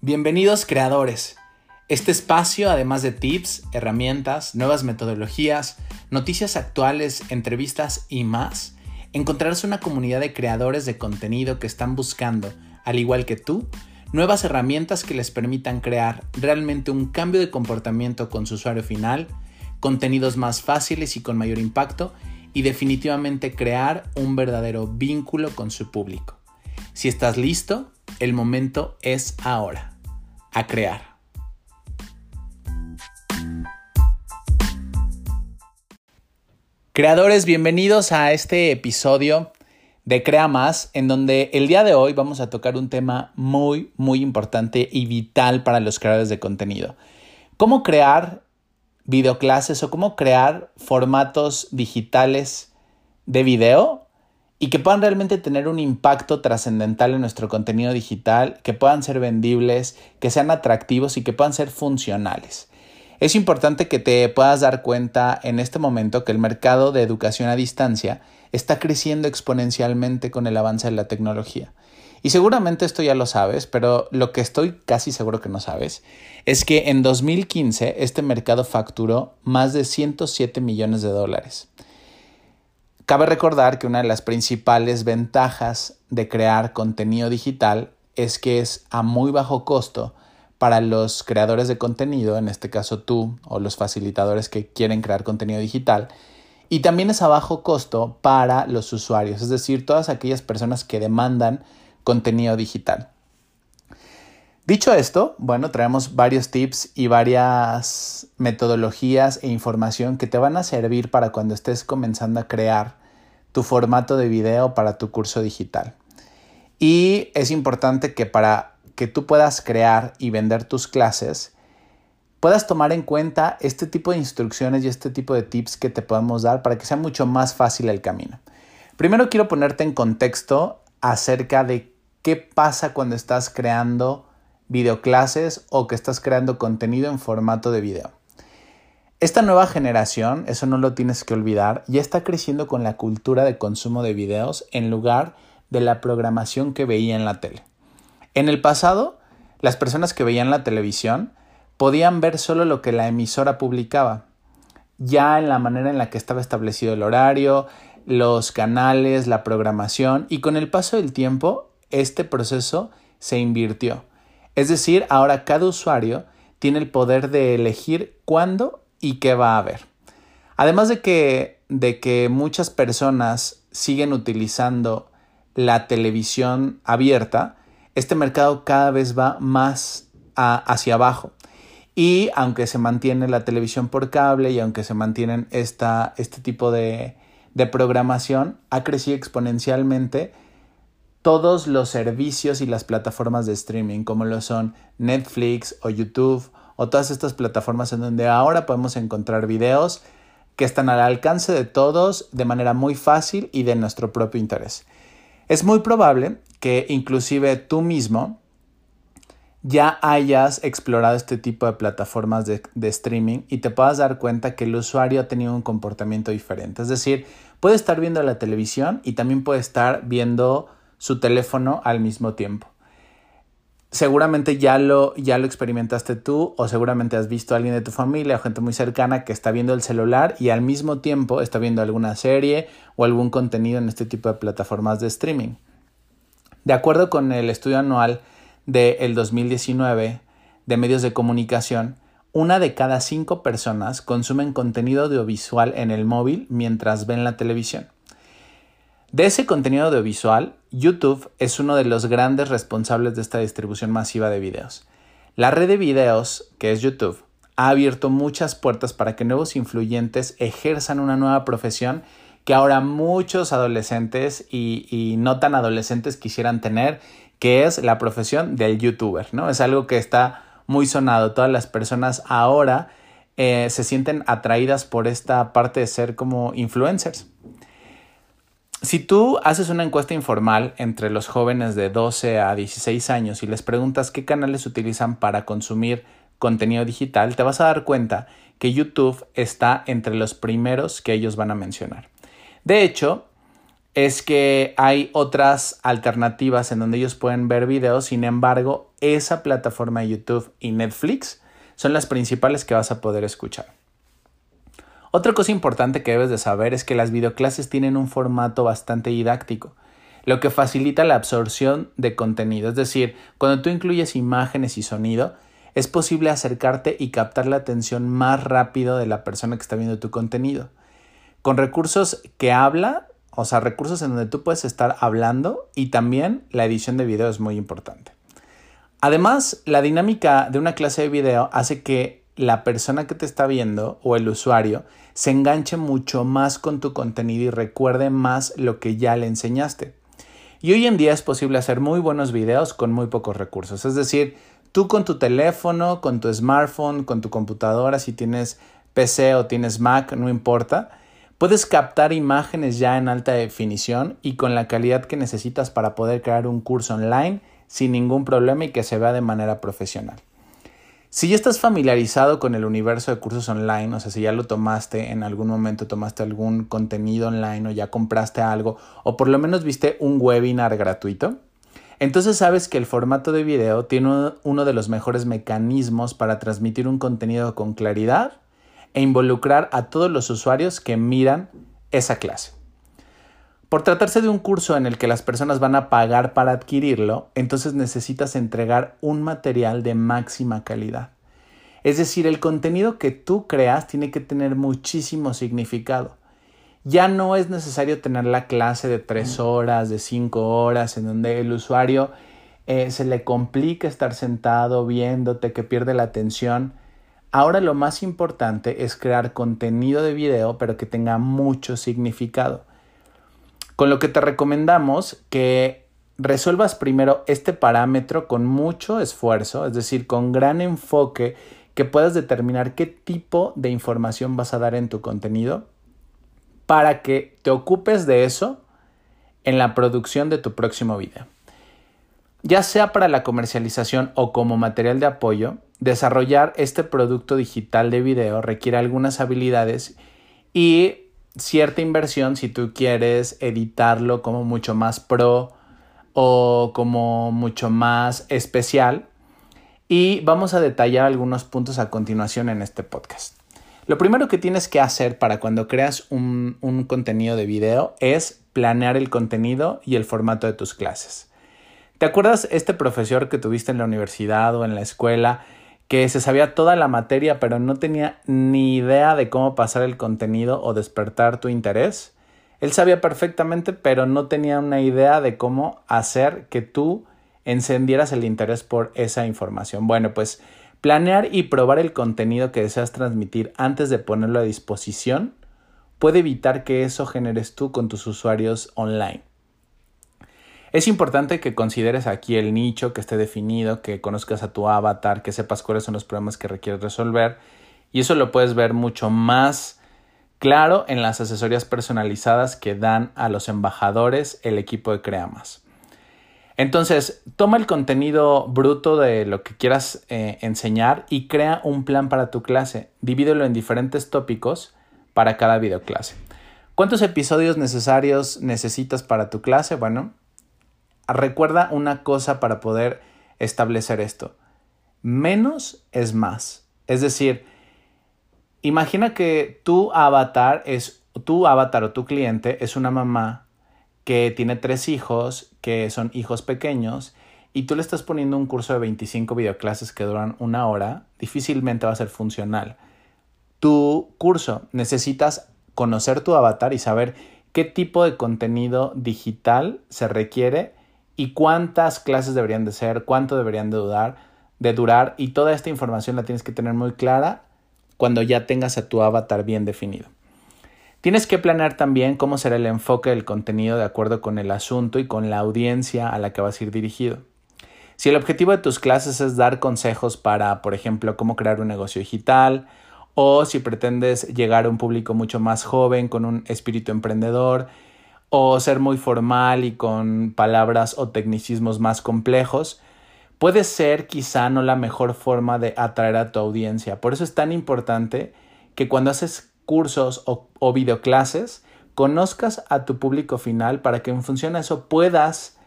Bienvenidos creadores. Este espacio, además de tips, herramientas, nuevas metodologías, noticias actuales, entrevistas y más, encontrarás una comunidad de creadores de contenido que están buscando, al igual que tú, nuevas herramientas que les permitan crear realmente un cambio de comportamiento con su usuario final, contenidos más fáciles y con mayor impacto y definitivamente crear un verdadero vínculo con su público. Si estás listo, el momento es ahora. A crear. Creadores, bienvenidos a este episodio de Crea Más, en donde el día de hoy vamos a tocar un tema muy, muy importante y vital para los creadores de contenido. ¿Cómo crear videoclases o cómo crear formatos digitales de video y que puedan realmente tener un impacto trascendental en nuestro contenido digital, que puedan ser vendibles, que sean atractivos y que puedan ser funcionales. Es importante que te puedas dar cuenta en este momento que el mercado de educación a distancia está creciendo exponencialmente con el avance de la tecnología. Y seguramente esto ya lo sabes, pero lo que estoy casi seguro que no sabes es que en 2015 este mercado facturó más de 107 millones de dólares. Cabe recordar que una de las principales ventajas de crear contenido digital es que es a muy bajo costo para los creadores de contenido, en este caso tú o los facilitadores que quieren crear contenido digital, y también es a bajo costo para los usuarios, es decir, todas aquellas personas que demandan contenido digital. Dicho esto, bueno, traemos varios tips y varias metodologías e información que te van a servir para cuando estés comenzando a crear tu formato de video para tu curso digital. Y es importante que para que tú puedas crear y vender tus clases, puedas tomar en cuenta este tipo de instrucciones y este tipo de tips que te podemos dar para que sea mucho más fácil el camino. Primero quiero ponerte en contexto acerca de qué pasa cuando estás creando videoclases o que estás creando contenido en formato de video. Esta nueva generación, eso no lo tienes que olvidar, ya está creciendo con la cultura de consumo de videos en lugar de la programación que veía en la tele. En el pasado, las personas que veían la televisión podían ver solo lo que la emisora publicaba, ya en la manera en la que estaba establecido el horario, los canales, la programación, y con el paso del tiempo, este proceso se invirtió. Es decir, ahora cada usuario tiene el poder de elegir cuándo y qué va a haber. Además de que, de que muchas personas siguen utilizando la televisión abierta, este mercado cada vez va más hacia abajo. Y aunque se mantiene la televisión por cable y aunque se mantienen esta, este tipo de, de programación, ha crecido exponencialmente todos los servicios y las plataformas de streaming, como lo son Netflix o YouTube o todas estas plataformas en donde ahora podemos encontrar videos que están al alcance de todos de manera muy fácil y de nuestro propio interés. Es muy probable que inclusive tú mismo ya hayas explorado este tipo de plataformas de, de, streaming y te puedas dar cuenta que el usuario ha tenido un comportamiento diferente. Es decir, puede estar viendo la televisión y también puede estar viendo su teléfono al mismo tiempo seguramente ya lo, ya lo experimentaste tú o seguramente has visto a alguien de tu familia o gente muy cercana que está viendo el celular y al mismo tiempo está viendo alguna serie o algún contenido en este tipo de plataformas de streaming. De acuerdo con el estudio anual del 2019 de medios de comunicación, una de cada cinco personas consumen contenido audiovisual en el móvil mientras ven la televisión. De ese contenido audiovisual, YouTube es uno de los grandes responsables de esta distribución masiva de videos. La red de videos, que es YouTube, ha abierto muchas puertas para que nuevos influyentes ejerzan una nueva profesión que ahora muchos adolescentes y, no tan adolescentes quisieran tener, que es la profesión del youtuber, ¿no? Es algo que está muy sonado. Todas las personas ahora eh, se sienten atraídas por esta parte de ser como influencers. Si tú haces una encuesta informal entre los jóvenes de 12 a 16 años y les preguntas qué canales utilizan para consumir contenido digital, te vas a dar cuenta que YouTube está entre los primeros que ellos van a mencionar. De hecho, es que hay otras alternativas en donde ellos pueden ver videos, sin embargo, esa plataforma de YouTube y Netflix son las principales que vas a poder escuchar. Otra cosa importante que debes de saber es que las videoclases tienen un formato bastante didáctico, lo que facilita la absorción de contenido, es decir, cuando tú incluyes imágenes y sonido, es posible acercarte y captar la atención más rápido de la persona que está viendo tu contenido. Con recursos que habla, o sea, recursos en donde tú puedes estar hablando y también la edición de video es muy importante. Además, la dinámica de una clase de video hace que la persona que te está viendo o el usuario se enganche mucho más con tu contenido y recuerde más lo que ya le enseñaste. Y hoy en día es posible hacer muy buenos videos con muy pocos recursos. Es decir, tú con tu teléfono, con tu smartphone, con tu computadora, si tienes PC o tienes Mac, no importa, puedes captar imágenes ya en alta definición y con la calidad que necesitas para poder crear un curso online sin ningún problema y que se vea de manera profesional. Si ya estás familiarizado con el universo de cursos online, o sea, si ya lo tomaste en algún momento, tomaste algún contenido online o ya compraste algo, o por lo menos viste un webinar gratuito, entonces sabes que el formato de video tiene uno de los mejores mecanismos para transmitir un contenido con claridad e involucrar a todos los usuarios que miran esa clase. Por tratarse de un curso en el que las personas van a pagar para adquirirlo, entonces necesitas entregar un material de máxima calidad. Es decir, el contenido que tú creas tiene que tener muchísimo significado. Ya no es necesario tener la clase de tres horas, de cinco horas, en donde el usuario eh, se le complica estar sentado viéndote, que pierde la atención. Ahora lo más importante es crear contenido de video, pero que tenga mucho significado. Con lo que te recomendamos que resuelvas primero este parámetro con mucho esfuerzo, es decir, con gran enfoque, que puedas determinar qué tipo de información vas a dar en tu contenido para que te ocupes de eso en la producción de tu próximo video. Ya sea para la comercialización o como material de apoyo, desarrollar este producto digital de video requiere algunas habilidades y cierta inversión si tú quieres editarlo como mucho más pro o como mucho más especial. Y vamos a detallar algunos puntos a continuación en este podcast. Lo primero que tienes que hacer para cuando creas un, un contenido de video es planear el contenido y el formato de tus clases. ¿Te acuerdas este profesor que tuviste en la universidad o en la escuela que se sabía toda la materia pero no tenía ni idea de cómo pasar el contenido o despertar tu interés. Él sabía perfectamente pero no tenía una idea de cómo hacer que tú encendieras el interés por esa información. Bueno, pues planear y probar el contenido que deseas transmitir antes de ponerlo a disposición puede evitar que eso generes tú con tus usuarios online. Es importante que consideres aquí el nicho que esté definido, que conozcas a tu avatar, que sepas cuáles son los problemas que requieres resolver y eso lo puedes ver mucho más claro en las asesorías personalizadas que dan a los embajadores el equipo de Creamas. Entonces, toma el contenido bruto de lo que quieras eh, enseñar y crea un plan para tu clase. Divídelo en diferentes tópicos para cada videoclase. ¿Cuántos episodios necesarios necesitas para tu clase? Bueno, recuerda una cosa para poder establecer esto. Menos es más. Es decir, imagina que tu avatar es tu avatar o tu cliente es una mamá que tiene tres hijos, que son hijos pequeños, y tú le estás poniendo un curso de 25 videoclases que duran una hora, difícilmente va a ser funcional. Tu curso necesitas conocer tu avatar y saber qué tipo de contenido digital se requiere y cuántas clases deberían de ser, cuánto deberían de durar, de durar y toda esta información la tienes que tener muy clara cuando ya tengas a tu avatar bien definido. Tienes que planear también cómo será el enfoque del contenido de acuerdo con el asunto y con la audiencia a la que vas a ir dirigido. Si el objetivo de tus clases es dar consejos para, por ejemplo, cómo crear un negocio digital, o si pretendes llegar a un público mucho más joven con un espíritu emprendedor, o ser muy formal y con palabras o tecnicismos más complejos, puede ser quizá no la mejor forma de atraer a tu audiencia. Por eso es tan importante que cuando haces cursos o, o videoclases, conozcas a tu público final para que en función a eso puedas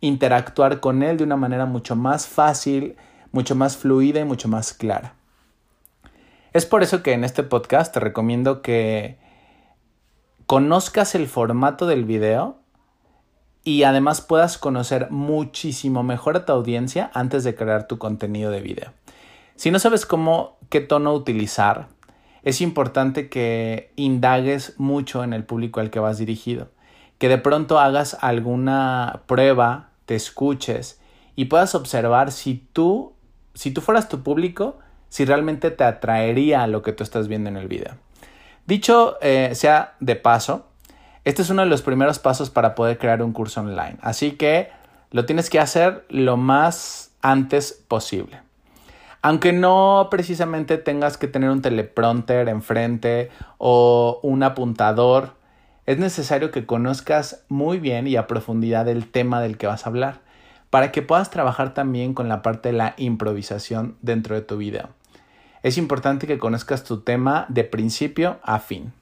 interactuar con él de una manera mucho más fácil, mucho más fluida y mucho más clara. Es por eso que en este podcast te recomiendo que conozcas el formato del video y además puedas conocer muchísimo mejor a tu audiencia antes de crear tu contenido de video. Si no sabes cómo, qué tono utilizar, es importante que indagues mucho en el público al que vas dirigido, que de pronto hagas alguna prueba, te escuches y puedas observar si tú, si tú fueras tu público, si realmente te atraería lo que tú estás viendo en el video. Dicho eh, sea de paso, este es uno de los primeros pasos para poder crear un curso online, así que lo tienes que hacer lo más antes posible. Aunque no precisamente tengas que tener un teleprompter enfrente o un apuntador, es necesario que conozcas muy bien y a profundidad el tema del que vas a hablar, para que puedas trabajar también con la parte de la improvisación dentro de tu video. Es importante que conozcas tu tema de principio a fin.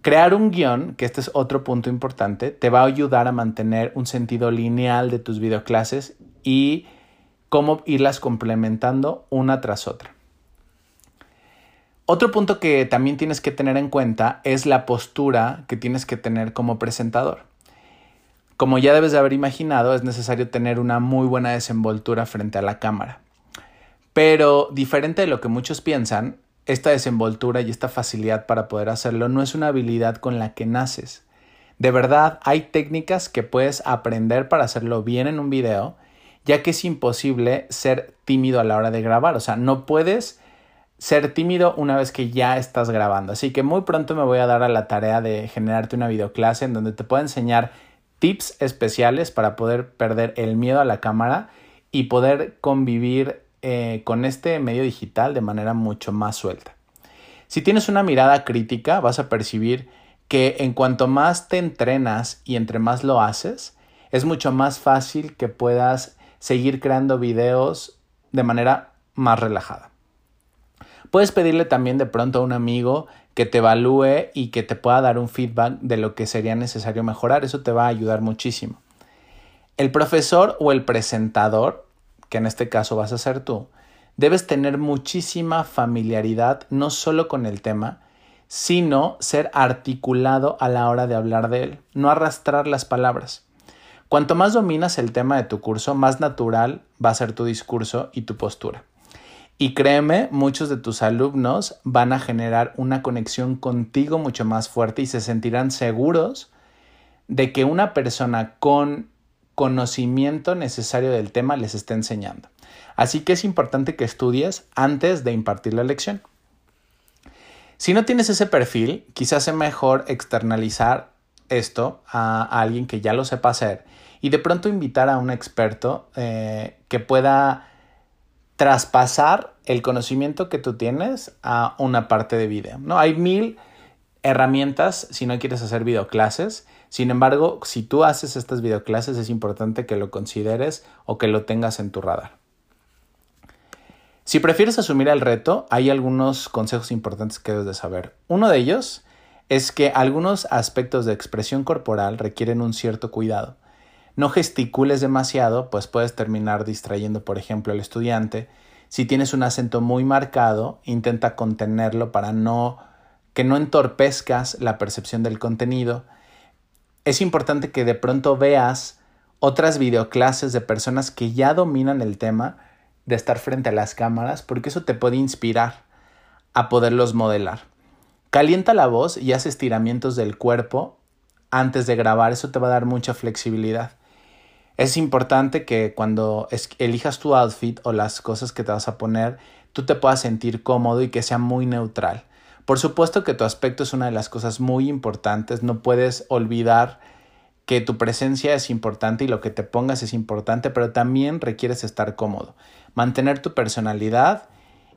Crear un guion, que este es otro punto importante, te va a ayudar a mantener un sentido lineal de tus videoclases y cómo irlas complementando una tras otra. Otro punto que también tienes que tener en cuenta es la postura que tienes que tener como presentador. Como ya debes de haber imaginado, es necesario tener una muy buena desenvoltura frente a la cámara. Pero diferente de lo que muchos piensan, esta desenvoltura y esta facilidad para poder hacerlo no es una habilidad con la que naces. De verdad, hay técnicas que puedes aprender para hacerlo bien en un video ya que es imposible ser tímido a la hora de grabar, o sea, no puedes ser tímido una vez que ya estás grabando. Así que muy pronto me voy a dar a la tarea de generarte una videoclase en donde te puedo enseñar tips especiales para poder perder el miedo a la cámara y poder convivir eh, con este medio digital de manera mucho más suelta. Si tienes una mirada crítica, vas a percibir que en cuanto más te entrenas y entre más lo haces, es mucho más fácil que puedas seguir creando videos de manera más relajada. Puedes pedirle también de pronto a un amigo que te evalúe y que te pueda dar un feedback de lo que sería necesario mejorar. Eso te va a ayudar muchísimo. El profesor o el presentador, que en este caso vas a ser tú, debes tener muchísima familiaridad no solo con el tema, sino ser articulado a la hora de hablar de él, no arrastrar las palabras. Cuanto más dominas el tema de tu curso, más natural va a ser tu discurso y tu postura. Y créeme, muchos de tus alumnos van a generar una conexión contigo mucho más fuerte y se sentirán seguros de que una persona con conocimiento necesario del tema les está enseñando. Así que es importante que estudies antes de impartir la lección. Si no tienes ese perfil, quizás es mejor externalizar esto a, alguien que ya lo sepa hacer y de pronto invitar a un experto eh, que pueda traspasar el conocimiento que tú tienes a una parte de video. ¿no? Hay mil herramientas si no quieres hacer videoclases. Sin embargo, si tú haces estas videoclases es importante que lo consideres o que lo tengas en tu radar. Si prefieres asumir el reto, hay algunos consejos importantes que debes de saber. Uno de ellos es que algunos aspectos de expresión corporal requieren un cierto cuidado. No gesticules demasiado, pues puedes terminar distrayendo, por ejemplo, al estudiante. Si tienes un acento muy marcado, intenta contenerlo para no que no entorpezcas la percepción del contenido. Es importante que de pronto veas otras videoclases de personas que ya dominan el tema de estar frente a las cámaras, porque eso te puede inspirar a poderlos modelar. Calienta la voz y haz estiramientos del cuerpo antes de grabar, eso te va a dar mucha flexibilidad. Es importante que cuando elijas tu outfit o las cosas que te vas a poner, tú te puedas sentir cómodo y que sea muy neutral. Por supuesto que tu aspecto es una de las cosas muy importantes, no puedes olvidar que tu presencia es importante y lo que te pongas es importante, pero también requieres estar cómodo, mantener tu personalidad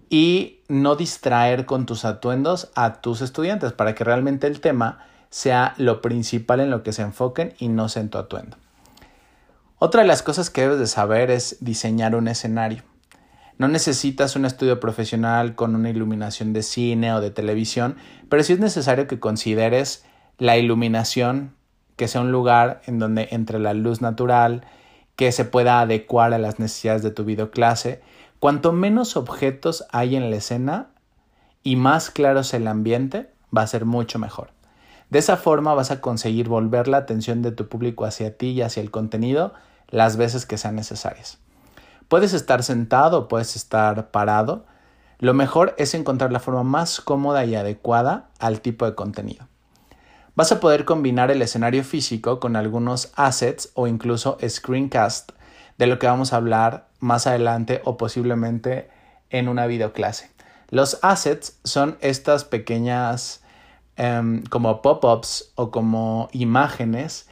y no distraer con tus atuendos a tus estudiantes para que realmente el tema sea lo principal en lo que se enfoquen y no sea en tu atuendo. Otra de las cosas que debes de saber es diseñar un escenario. No necesitas un estudio profesional con una iluminación de cine o de televisión, pero sí es necesario que consideres la iluminación, que sea un lugar en donde entre la luz natural, que se pueda adecuar a las necesidades de tu videoclase. Cuanto menos objetos hay en la escena y más claro es el ambiente, va a ser mucho mejor. De esa forma vas a conseguir volver la atención de tu público hacia ti y hacia el contenido las veces que sean necesarias. Puedes estar sentado, puedes estar parado. Lo mejor es encontrar la forma más cómoda y adecuada al tipo de contenido. Vas a poder combinar el escenario físico con algunos assets o incluso screencast, de lo que vamos a hablar más adelante o posiblemente en una videoclase. Los assets son estas pequeñas em, como pop-ups o como imágenes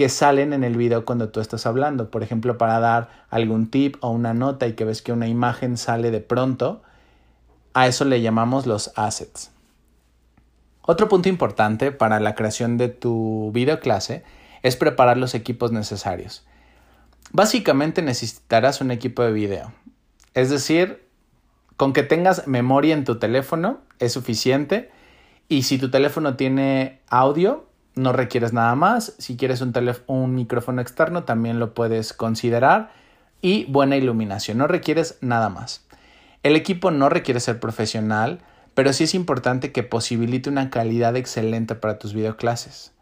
que salen en el video cuando tú estás hablando. Por ejemplo, para dar algún tip o una nota y que ves que una imagen sale de pronto, a eso le llamamos los assets. Otro punto importante para la creación de tu videoclase es preparar los equipos necesarios. Básicamente necesitarás un equipo de video. Es decir, con que tengas memoria en tu teléfono es suficiente y si tu teléfono tiene audio, no requieres nada más. Si quieres un, un micrófono externo, también lo puedes considerar. Y buena iluminación, no requieres nada más. El equipo no requiere ser profesional, pero sí es importante que posibilite una calidad excelente para tus videoclases.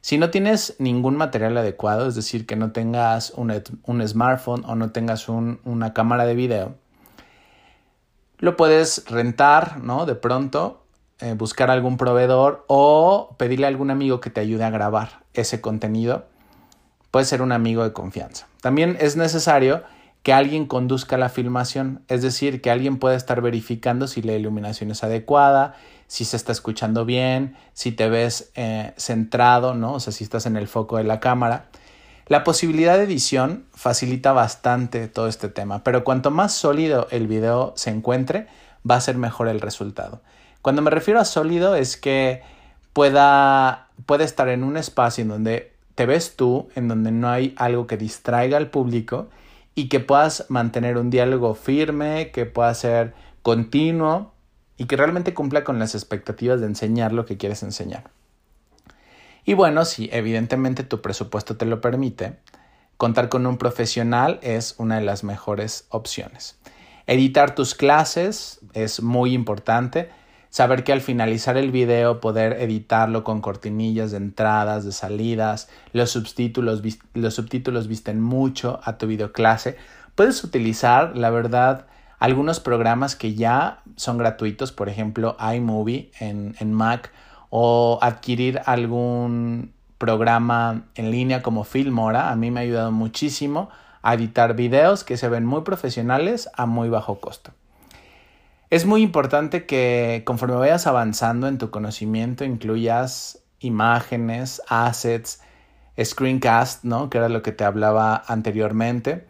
Si no tienes ningún material adecuado, es decir, que no tengas un, smartphone o no tengas una cámara de video, lo puedes rentar, ¿no? De pronto, eh, buscar algún proveedor o pedirle a algún amigo que te ayude a grabar ese contenido. Puede ser un amigo de confianza. También es necesario que alguien conduzca la filmación, es decir, que alguien pueda estar verificando si la iluminación es adecuada, si se está escuchando bien, si te ves eh, centrado, ¿no? O sea, si estás en el foco de la cámara. La posibilidad de edición facilita bastante todo este tema, pero cuanto más sólido el video se encuentre, va a ser mejor el resultado. Cuando me refiero a sólido es que pueda, puede estar en un espacio en donde te ves tú, en donde no hay algo que distraiga al público y que puedas mantener un diálogo firme, que pueda ser continuo y que realmente cumpla con las expectativas de enseñar lo que quieres enseñar. Y bueno, si evidentemente tu presupuesto te lo permite, contar con un profesional es una de las mejores opciones. Editar tus clases es muy importante. Saber que al finalizar el video poder editarlo con cortinillas de entradas, de salidas, los subtítulos, los subtítulos visten mucho a tu videoclase. Puedes utilizar, la verdad, algunos programas que ya son gratuitos, por ejemplo iMovie en, en Mac o adquirir algún programa en línea como Filmora. A mí me ha ayudado muchísimo a editar videos que se ven muy profesionales a muy bajo costo. Es muy importante que conforme vayas avanzando en tu conocimiento incluyas imágenes, assets, screencast, ¿no? Que era lo que te hablaba anteriormente.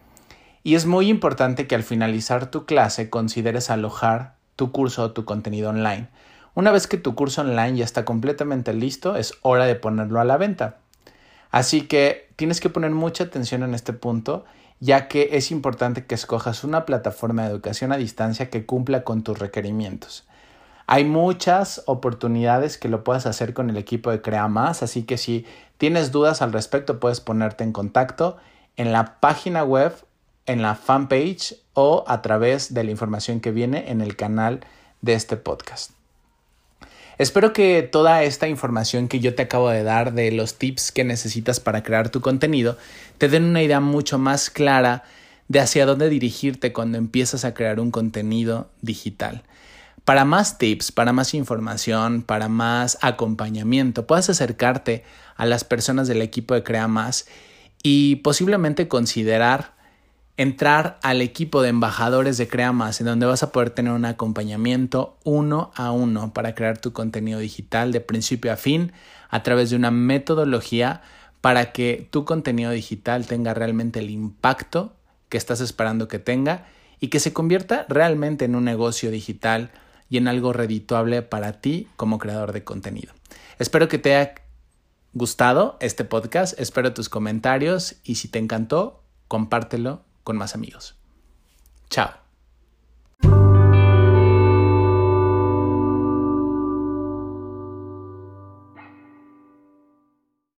Y es muy importante que al finalizar tu clase consideres alojar tu curso o tu contenido online. Una vez que tu curso online ya está completamente listo, es hora de ponerlo a la venta. Así que tienes que poner mucha atención en este punto, ya que es importante que escojas una plataforma de educación a distancia que cumpla con tus requerimientos. Hay muchas oportunidades que lo puedas hacer con el equipo de Crea Más, así que si tienes dudas al respecto puedes ponerte en contacto en la página web, en la fanpage o a través de la información que viene en el canal de este podcast. Espero que toda esta información que yo te acabo de dar de los tips que necesitas para crear tu contenido te den una idea mucho más clara de hacia dónde dirigirte cuando empiezas a crear un contenido digital. Para más tips, para más información, para más acompañamiento, puedas acercarte a las personas del equipo de Crea Más y posiblemente considerar entrar al equipo de embajadores de Creamas, en donde vas a poder tener un acompañamiento uno a uno para crear tu contenido digital de principio a fin a través de una metodología para que tu contenido digital tenga realmente el impacto que estás esperando que tenga y que se convierta realmente en un negocio digital y en algo redituable para ti como creador de contenido. Espero que te haya gustado este podcast, espero tus comentarios y si te encantó, compártelo con más amigos. Chao.